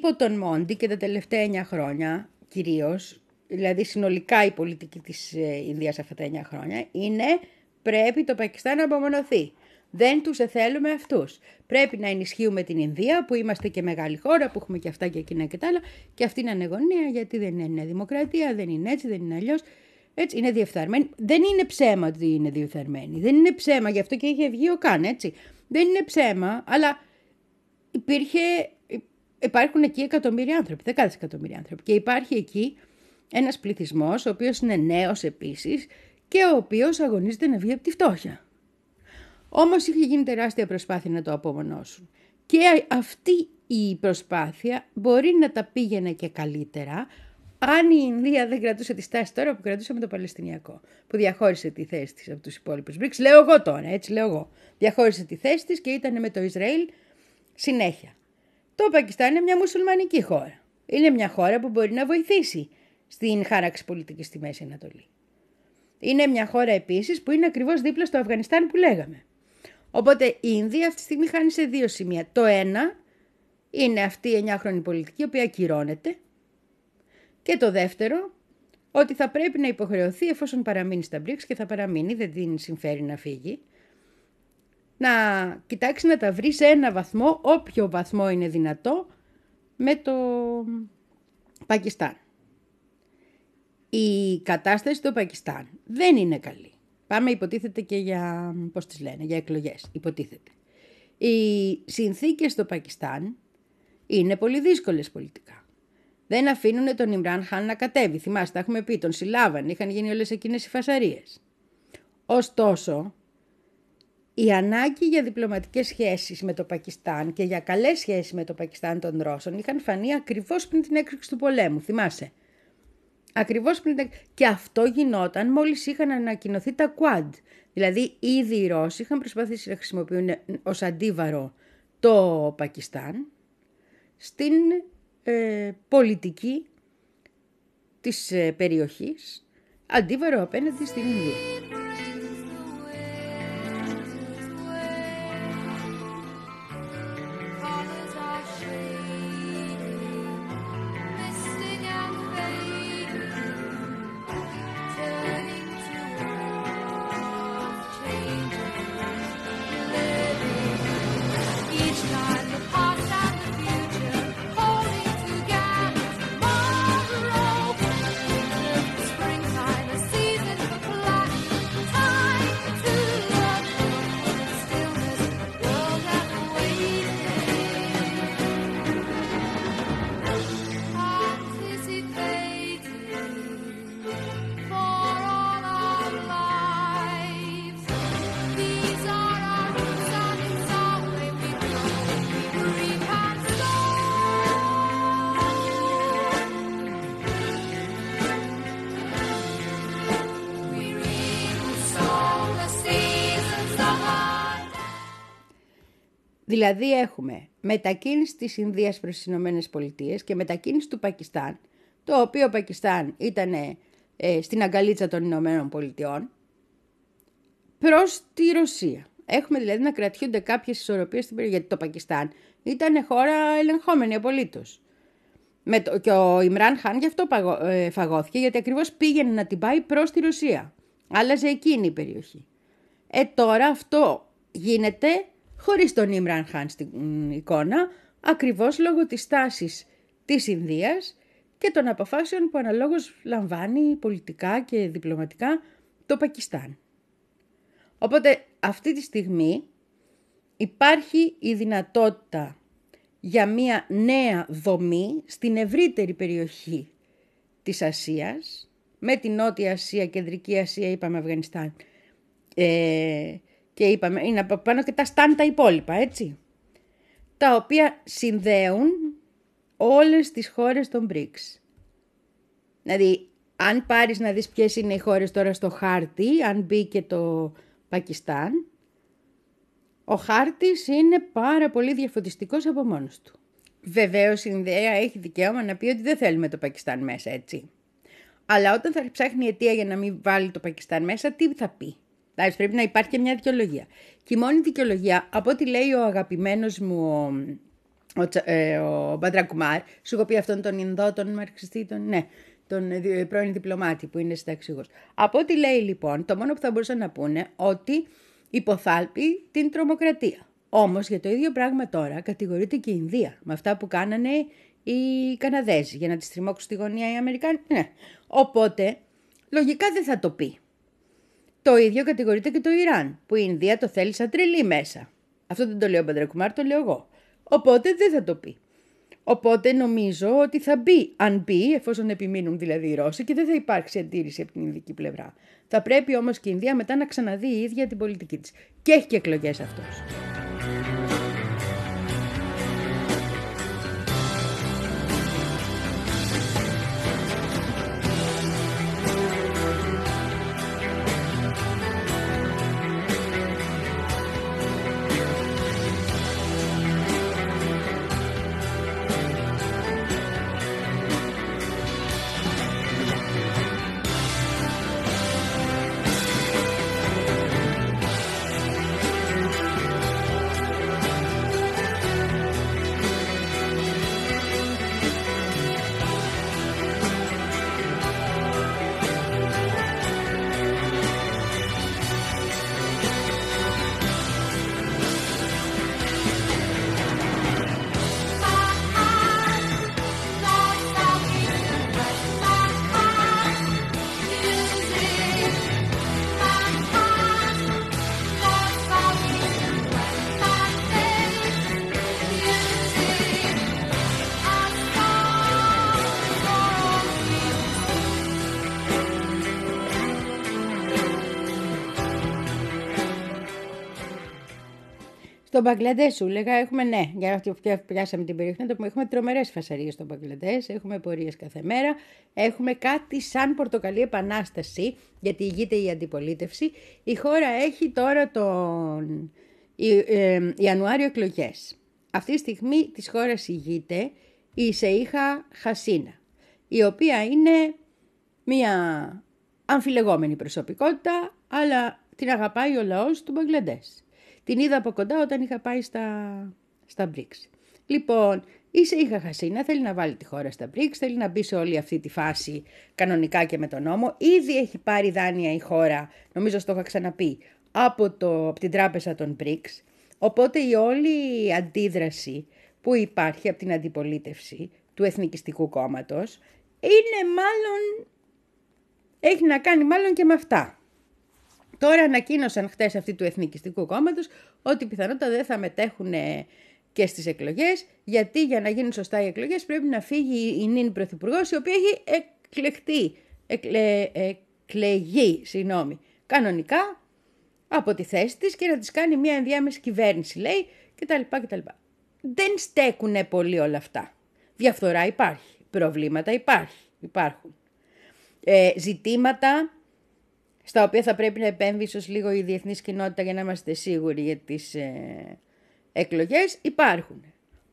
Υπό τον Μόντι και τα τελευταία 9 χρόνια κυρίως, δηλαδή συνολικά η πολιτική της ε, Ινδίας αυτά τα 9 χρόνια, είναι πρέπει το Πακιστάν να απομονωθεί. Δεν τους θέλουμε αυτούς. Πρέπει να ενισχύουμε την Ινδία που είμαστε και μεγάλη χώρα, που έχουμε και αυτά και εκείνα και τα άλλα και αυτή είναι ανεγωνία γιατί δεν είναι δημοκρατία, δεν είναι έτσι, δεν είναι αλλιώς. Έτσι, είναι διεφθαρμένη. Δεν είναι ψέμα ότι είναι διεφθαρμένη. Δεν είναι ψέμα, γι' αυτό και είχε βγει ο Καν, έτσι. Δεν είναι ψέμα, αλλά υπήρχε, υπάρχουν εκεί εκατομμύρια άνθρωποι, δεκάδες εκατομμύρια άνθρωποι. Και υπάρχει εκεί ένας πληθυσμός, ο οποίος είναι νέος επίσης και ο οποίος αγωνίζεται να βγει από τη φτώχεια. Όμως είχε γίνει τεράστια προσπάθεια να το απομονώσουν. Και αυτή η προσπάθεια μπορεί να τα πήγαινε και καλύτερα αν η Ινδία δεν κρατούσε τη στάση τώρα που κρατούσε με το Παλαιστινιακό, που διαχώρισε τη θέση της από τους υπόλοιπους BRICS. Λέω εγώ τώρα, έτσι λέω εγώ. Διαχώρισε τη θέση της και ήταν με το Ισραήλ συνέχεια. Το Πακιστάν είναι μια μουσουλμανική χώρα. Είναι μια χώρα που μπορεί να βοηθήσει στην χάραξη πολιτικής στη Μέση Ανατολή. Είναι μια χώρα επίσης που είναι ακριβώς δίπλα στο Αφγανιστάν που λέγαμε. Οπότε η Ινδία αυτή τη στιγμή χάνει σε δύο σημεία. Το ένα είναι αυτή η 9χρονη πολιτική, η οποία ακυρώνεται. Και το δεύτερο, ότι θα πρέπει να υποχρεωθεί εφόσον παραμείνει στα BRICS και θα παραμείνει, δεν την συμφέρει να φύγει, να κοιτάξεις να τα βρεις σε ένα βαθμό, όποιο βαθμό είναι δυνατό, με το Πακιστάν. Η κατάσταση στο Πακιστάν δεν είναι καλή. Πάμε υποτίθεται και για, πώς τις λένε, για εκλογές, υποτίθεται. Οι συνθήκες στο Πακιστάν είναι πολύ δύσκολες πολιτικά. Δεν αφήνουν τον Ιμράν Χάν να κατέβει. Θυμάστε, τα έχουμε πει, τον συλλάβαν, είχαν γίνει όλες εκείνες οι φασαρίες. Ωστόσο, η ανάγκη για διπλωματικές σχέσεις με το Πακιστάν και για καλές σχέσεις με το Πακιστάν των Ρώσων είχαν φανεί ακριβώς πριν την έκρηξη του πολέμου, θυμάσαι; Ακριβώς πριν την... Και αυτό γινόταν μόλις είχαν ανακοινωθεί τα Quad. Δηλαδή ήδη οι Ρώσοι είχαν προσπαθήσει να χρησιμοποιούν ως αντίβαρο το Πακιστάν στην ε, πολιτική της ε, περιοχής αντίβαρο απέναντι στην Ινδία. Δηλαδή έχουμε μετακίνηση της Ινδίας προς τις Ηνωμένες Πολιτείες και μετακίνηση του Πακιστάν, το οποίο Πακιστάν ήταν ε, στην αγκαλίτσα των Ηνωμένων Πολιτειών, προς τη Ρωσία. Έχουμε δηλαδή να κρατιούνται κάποιες ισορροπίες στην περιοχή, γιατί το Πακιστάν ήταν χώρα ελεγχόμενη απολύτως. Με το, και ο Ιμράν Χάν γι' αυτό παγω- ε, φαγώθηκε, γιατί ακριβώς πήγαινε να την πάει προς τη Ρωσία. Άλλαζε εκείνη η περιοχή. Ε, τώρα αυτό γίνεται χωρίς τον Ιμραν Χάν στην μ, εικόνα, ακριβώς λόγω της στάσης της Ινδίας και των αποφάσεων που αναλόγως λαμβάνει πολιτικά και διπλωματικά το Πακιστάν. Οπότε αυτή τη στιγμή υπάρχει η δυνατότητα για μια νέα δομή στην ευρύτερη περιοχή της Ασίας, με την Νότια Ασία, Κεντρική Ασία, είπαμε Αφγανιστάν, ε, και είπαμε, είναι από πάνω και τα στάν τα υπόλοιπα, έτσι. Τα οποία συνδέουν όλες τις χώρες των BRICS. Δηλαδή, αν πάρεις να δεις ποιες είναι οι χώρες τώρα στο χάρτη, αν μπει και το Πακιστάν, ο χάρτης είναι πάρα πολύ διαφωτιστικός από μόνος του. Βεβαίως η Ινδία έχει δικαίωμα να πει ότι δεν θέλουμε το Πακιστάν μέσα, έτσι. Αλλά όταν θα ψάχνει αιτία για να μην βάλει το Πακιστάν μέσα, τι θα πει; Δηλαδή πρέπει να υπάρχει και μια δικαιολογία. Και η μόνη δικαιολογία, από ό,τι λέει ο αγαπημένος μου ο, ο, Τσα- ε, ο Μπαντρακουμάρ, σου έχω πει αυτόν τον Ινδό, τον Μαρξιστή, τον, ναι, τον ε, δι- πρώην διπλωμάτη που είναι συνταξιούχος. Από ό,τι λέει λοιπόν, το μόνο που θα μπορούσαν να πούνε ότι υποθάλπει την τρομοκρατία. Όμως για το ίδιο πράγμα τώρα κατηγορείται και η Ινδία με αυτά που κάνανε οι Καναδέζοι για να τις τριμώξουν στη γωνία οι Αμερικάνοι. Ναι. Οπότε λογικά δεν θα το πει. Το ίδιο κατηγορείται και το Ιράν, που η Ινδία το θέλει σαν τρελή μέσα. Αυτό δεν το λέω ο Μπαντρακουμάρ, το λέω εγώ. Οπότε δεν θα το πει. Οπότε νομίζω ότι θα μπει, αν μπει, εφόσον επιμείνουν δηλαδή οι Ρώσοι, και δεν θα υπάρξει αντίρρηση από την Ινδική πλευρά. Θα πρέπει όμως και η Ινδία μετά να ξαναδεί η ίδια την πολιτική της. Και έχει και εκλογές αυτός. Στο Μπαγκλαντές σου λέγα έχουμε ναι, για αυτό που πιάσαμε την περιοχή, να το πούμε, έχουμε τρομερές φασαρίες στο Μπαγκλαντές, έχουμε πορείες κάθε μέρα, έχουμε κάτι σαν πορτοκαλί επανάσταση, γιατί ηγείται η αντιπολίτευση. Η χώρα έχει τώρα τον Ι- ε, Ιανουάριο εκλογές. Αυτή τη στιγμή της χώρας ηγείται η Σεΐχα Χασίνα, η οποία είναι μια αμφιλεγόμενη προσωπικότητα, αλλά την αγαπάει ο λαός του Μπαγκλαντές. Την είδα από κοντά όταν είχα πάει στα, στα BRICS. Λοιπόν, η Σεΐχα Χασίνα θέλει να βάλει τη χώρα στα BRICS, θέλει να μπει σε όλη αυτή τη φάση κανονικά και με τον νόμο. Ήδη έχει πάρει δάνεια η χώρα, νομίζω στο είχα ξαναπεί, από, το, από την τράπεζα των BRICS. Οπότε η όλη αντίδραση που υπάρχει από την αντιπολίτευση του Εθνικιστικού Κόμματος είναι μάλλον έχει να κάνει μάλλον και με αυτά. Τώρα ανακοίνωσαν χτες αυτοί του Εθνικιστικού Κόμματος ότι πιθανότατα δεν θα μετέχουν ε, και στις εκλογές, γιατί για να γίνουν σωστά οι εκλογές πρέπει να φύγει η νυν Πρωθυπουργός, η οποία έχει εκλεκτεί, εκλε, εκλεγεί, συγγνώμη, κανονικά από τη θέση της και να της κάνει μια ενδιάμεση κυβέρνηση, λέει, κτλ. κτλ. Δεν στέκουνε πολύ όλα αυτά. Διαφθορά υπάρχει, προβλήματα υπάρχει, υπάρχουν. Ε, ζητήματα στα οποία θα πρέπει να επέμβει ίσως λίγο η διεθνής κοινότητα για να είμαστε σίγουροι για τις ε, εκλογές υπάρχουν.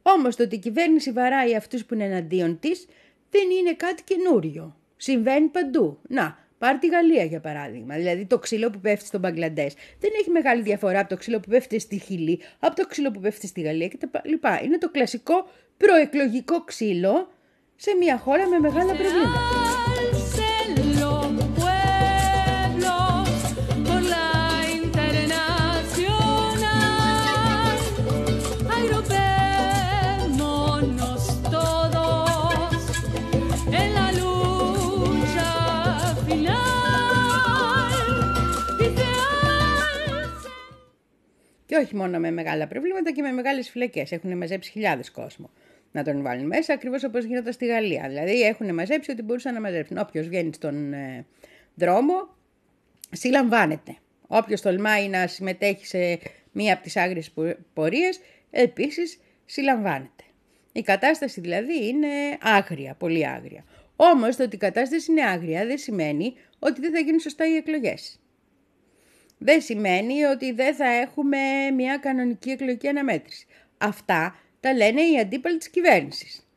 Όμως το ότι η κυβέρνηση βαράει αυτούς που είναι εναντίον της δεν είναι κάτι καινούριο. Συμβαίνει παντού. Να, πάρ τη Γαλλία για παράδειγμα. Δηλαδή το ξύλο που πέφτει στο Μπαγκλαντές δεν έχει μεγάλη διαφορά από το ξύλο που πέφτει στη Χιλή, από το ξύλο που πέφτει στη Γαλλία κτλ. Είναι το κλασικό προεκλογικό ξύλο σε μια χώρα με μεγάλα προβλήματα. Και όχι μόνο με μεγάλα προβλήματα και με μεγάλες φυλακές. Έχουν μαζέψει χιλιάδες κόσμο να τον βάλουν μέσα, ακριβώς όπως γινόταν στη Γαλλία. Δηλαδή έχουν μαζέψει ό,τι μπορούσαν να μαζέψουν. Όποιος βγαίνει στον ε, δρόμο, συλλαμβάνεται. Όποιος τολμάει να συμμετέχει σε μία από τις άγριες πο- πορείες, επίσης συλλαμβάνεται. Η κατάσταση δηλαδή είναι άγρια, πολύ άγρια. Όμως το ότι η κατάσταση είναι άγρια δεν σημαίνει ότι δεν θα γίνουν σωστά οι εκλογές δεν σημαίνει ότι δεν θα έχουμε μια κανονική εκλογική αναμέτρηση. Αυτά τα λένε οι αντίπαλοι της κυβέρνησης.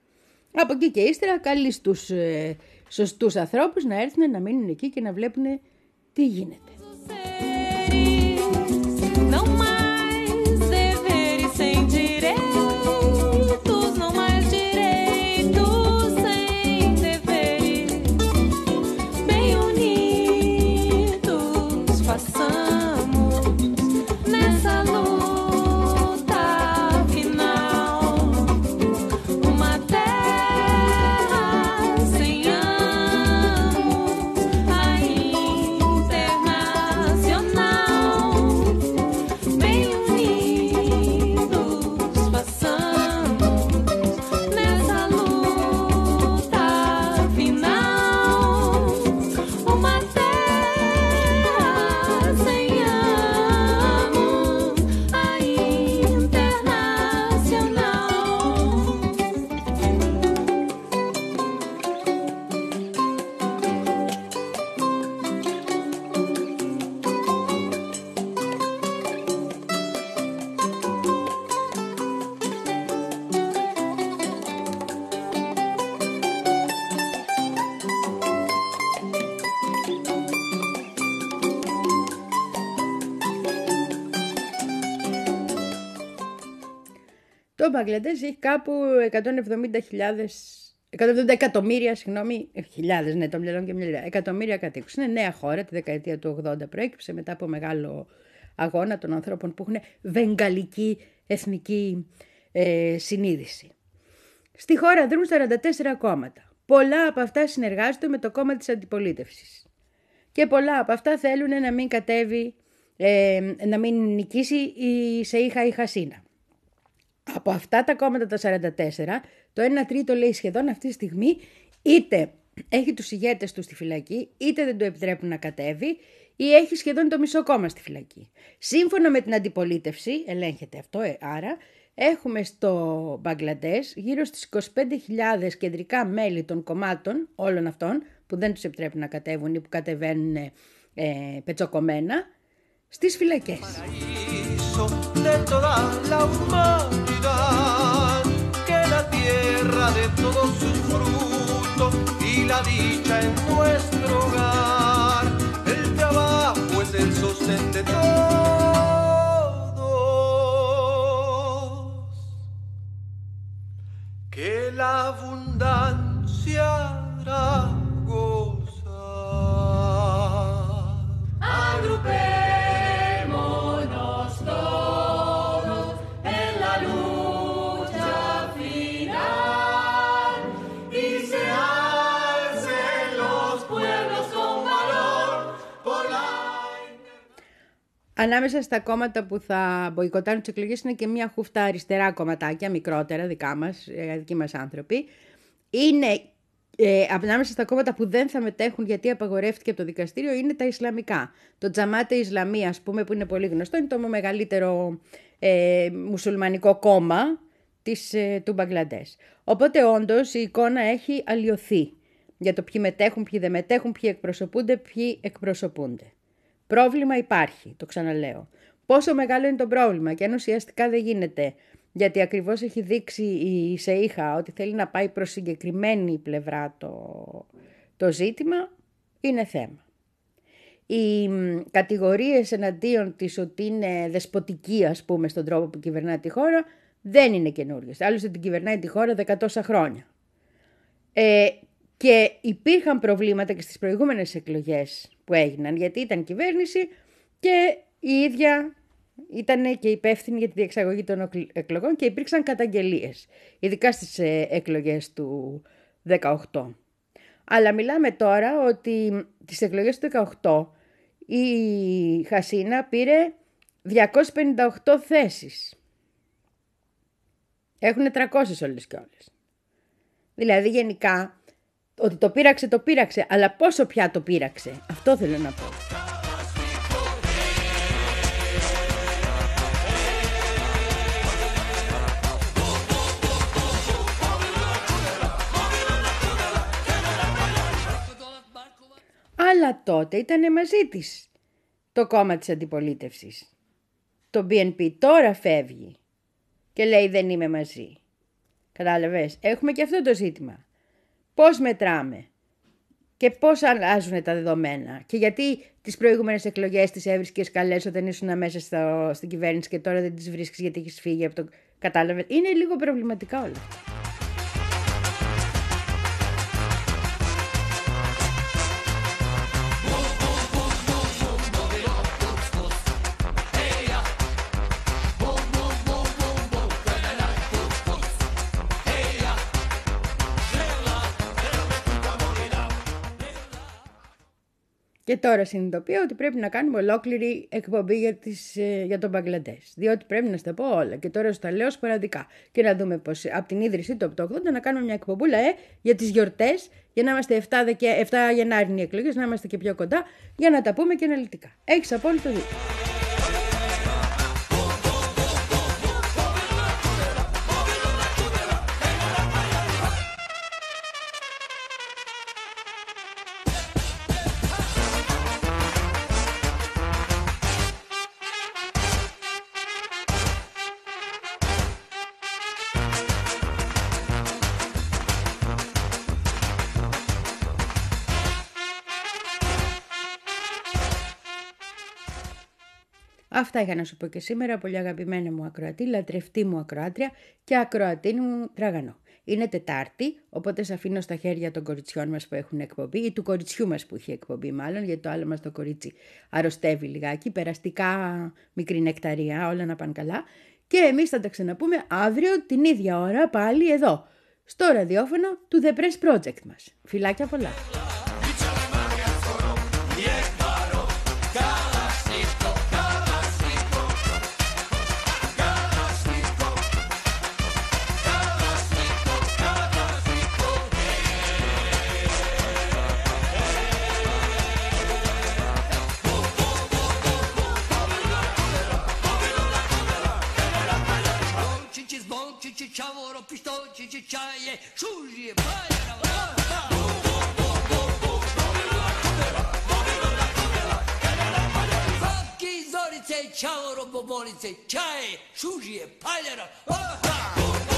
Από εκεί και ύστερα καλεί στους ε, σωστούς ανθρώπους να έρθουν να μείνουν εκεί και να βλέπουν τι γίνεται. Μπαγκλαντές έχει κάπου 170.000 170 εκατομμύρια, συγγνώμη, ε, χιλιάδες, ναι, το μυαλό και μια εκατομμύρια κατοίκους. Είναι νέα χώρα, τη δεκαετία του 80 προέκυψε μετά από μεγάλο αγώνα των ανθρώπων που έχουν βεγγαλική εθνική ε, συνείδηση. Στη χώρα δρούν 44 κόμματα. Πολλά από αυτά συνεργάζονται με το κόμμα της αντιπολίτευσης. Και πολλά από αυτά θέλουν να μην κατέβει, ε, να μην νικήσει η Σεΐχα η Χασίνα. Από αυτά τα κόμματα τα 44, το 1 τρίτο λέει σχεδόν αυτή τη στιγμή είτε έχει τους ηγέτες του στη φυλακή, είτε δεν του επιτρέπουν να κατέβει ή έχει σχεδόν το μισό κόμμα στη φυλακή. Σύμφωνα με την αντιπολίτευση, ελέγχεται αυτό, ε, άρα έχουμε στο Μπαγκλαντές γύρω στις 25.000 κεντρικά μέλη των κομμάτων όλων αυτών που δεν τους επιτρέπουν να κατέβουν ή που κατεβαίνουν ε, πετσοκομμένα στις φυλακές. encuesta. Ανάμεσα στα κόμματα που θα μποϊκοτάρουν τις εκλογές είναι και μια χούφτα αριστερά κομματάκια, μικρότερα, δικά μας, δικοί μας άνθρωποι. Είναι ε, ανάμεσα στα κόμματα που δεν θα μετέχουν γιατί απαγορεύτηκε από το δικαστήριο είναι τα Ισλαμικά. Το Τζαμάτε Ισλαμία, ας πούμε, που είναι πολύ γνωστό, είναι το μεγαλύτερο ε, μουσουλμανικό κόμμα της, ε, του Μπαγκλαντές. Οπότε όντως η εικόνα έχει αλλοιωθεί για το ποιοι μετέχουν, ποιοι δεν μετέχουν, ποιοι εκπροσωπούνται, ποιοι εκπροσωπούνται. Πρόβλημα υπάρχει, το ξαναλέω. Πόσο μεγάλο είναι το πρόβλημα και αν ουσιαστικά δεν γίνεται, γιατί ακριβώς έχει δείξει η ΣΕΙΧΑ ότι θέλει να πάει προς συγκεκριμένη πλευρά το, το ζήτημα, είναι θέμα. Οι μ, κατηγορίες εναντίον της ότι είναι δεσποτική, ας πούμε, στον τρόπο που κυβερνά τη χώρα, δεν είναι καινούριες. Άλλωστε την κυβερνάει τη χώρα δεκατόσα χρόνια. Ε, και υπήρχαν προβλήματα και στις προηγούμενες εκλογές που έγιναν, γιατί ήταν κυβέρνηση και η ίδια ήταν και υπεύθυνη για τη διεξαγωγή των οκλ- εκλογών και υπήρξαν καταγγελίες, ειδικά στις ε, εκλογές του 18. Αλλά μιλάμε τώρα ότι τις εκλογές του 18 η Χασίνα πήρε 258 θέσεις. Έχουν 300 όλες και όλες. Δηλαδή γενικά ότι το πείραξε, το πείραξε, αλλά πόσο πια το πείραξε. Αυτό θέλω να πω. Αλλά τότε ήταν μαζί της το κόμμα της αντιπολίτευσης. Το BNP τώρα φεύγει και λέει δεν είμαι μαζί. Κατάλαβες, έχουμε και αυτό το ζήτημα. Πώς μετράμε και πώς αλλάζουν τα δεδομένα και γιατί τις προηγούμενες εκλογές τις έβρισκες καλές όταν ήσουν μέσα στο, στην κυβέρνηση και τώρα δεν τις βρίσκεις γιατί έχεις φύγει από το... Κατάλαβες. Είναι λίγο προβληματικά όλα. Και τώρα συνειδητοποιώ ότι πρέπει να κάνουμε ολόκληρη εκπομπή για, τις, ε, για τον Μπαγκλαντές. Διότι πρέπει να στα πω όλα. Και τώρα σου τα λέω σποραδικά. Και να δούμε πώς από την ίδρυσή του από το 80 να κάνουμε μια εκπομπούλα ε, για τις γιορτές. Για να είμαστε 7, Δεке... 7 Γενάρη είναι οι εκλογές, να είμαστε και πιο κοντά. Για να τα πούμε και αναλυτικά. Έχεις απόλυτο δίκιο. Αυτά είχα να σου πω και σήμερα, πολύ αγαπημένα μου ακροατή, λατρευτή μου ακροάτρια και ακροατή μου τραγανό. Είναι Τετάρτη, οπότε σε αφήνω στα χέρια των κοριτσιών μας που έχουν εκπομπή ή του κοριτσιού μας που έχει εκπομπή μάλλον, γιατί το άλλο μας το κορίτσι αρρωστεύει λιγάκι, περαστικά μικρή νεκταρία, όλα να πάνε καλά. Και εμείς θα τα ξαναπούμε αύριο την ίδια ώρα πάλι εδώ, στο ραδιόφωνο του The Press Project μας. Φιλάκια πολλά. 是去家业处理吧。Zorice, čao robobolice, čaje, šužije, paljara, opa!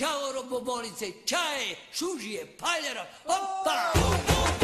čaoro bobolice, čaje, šužije, paljera, opa!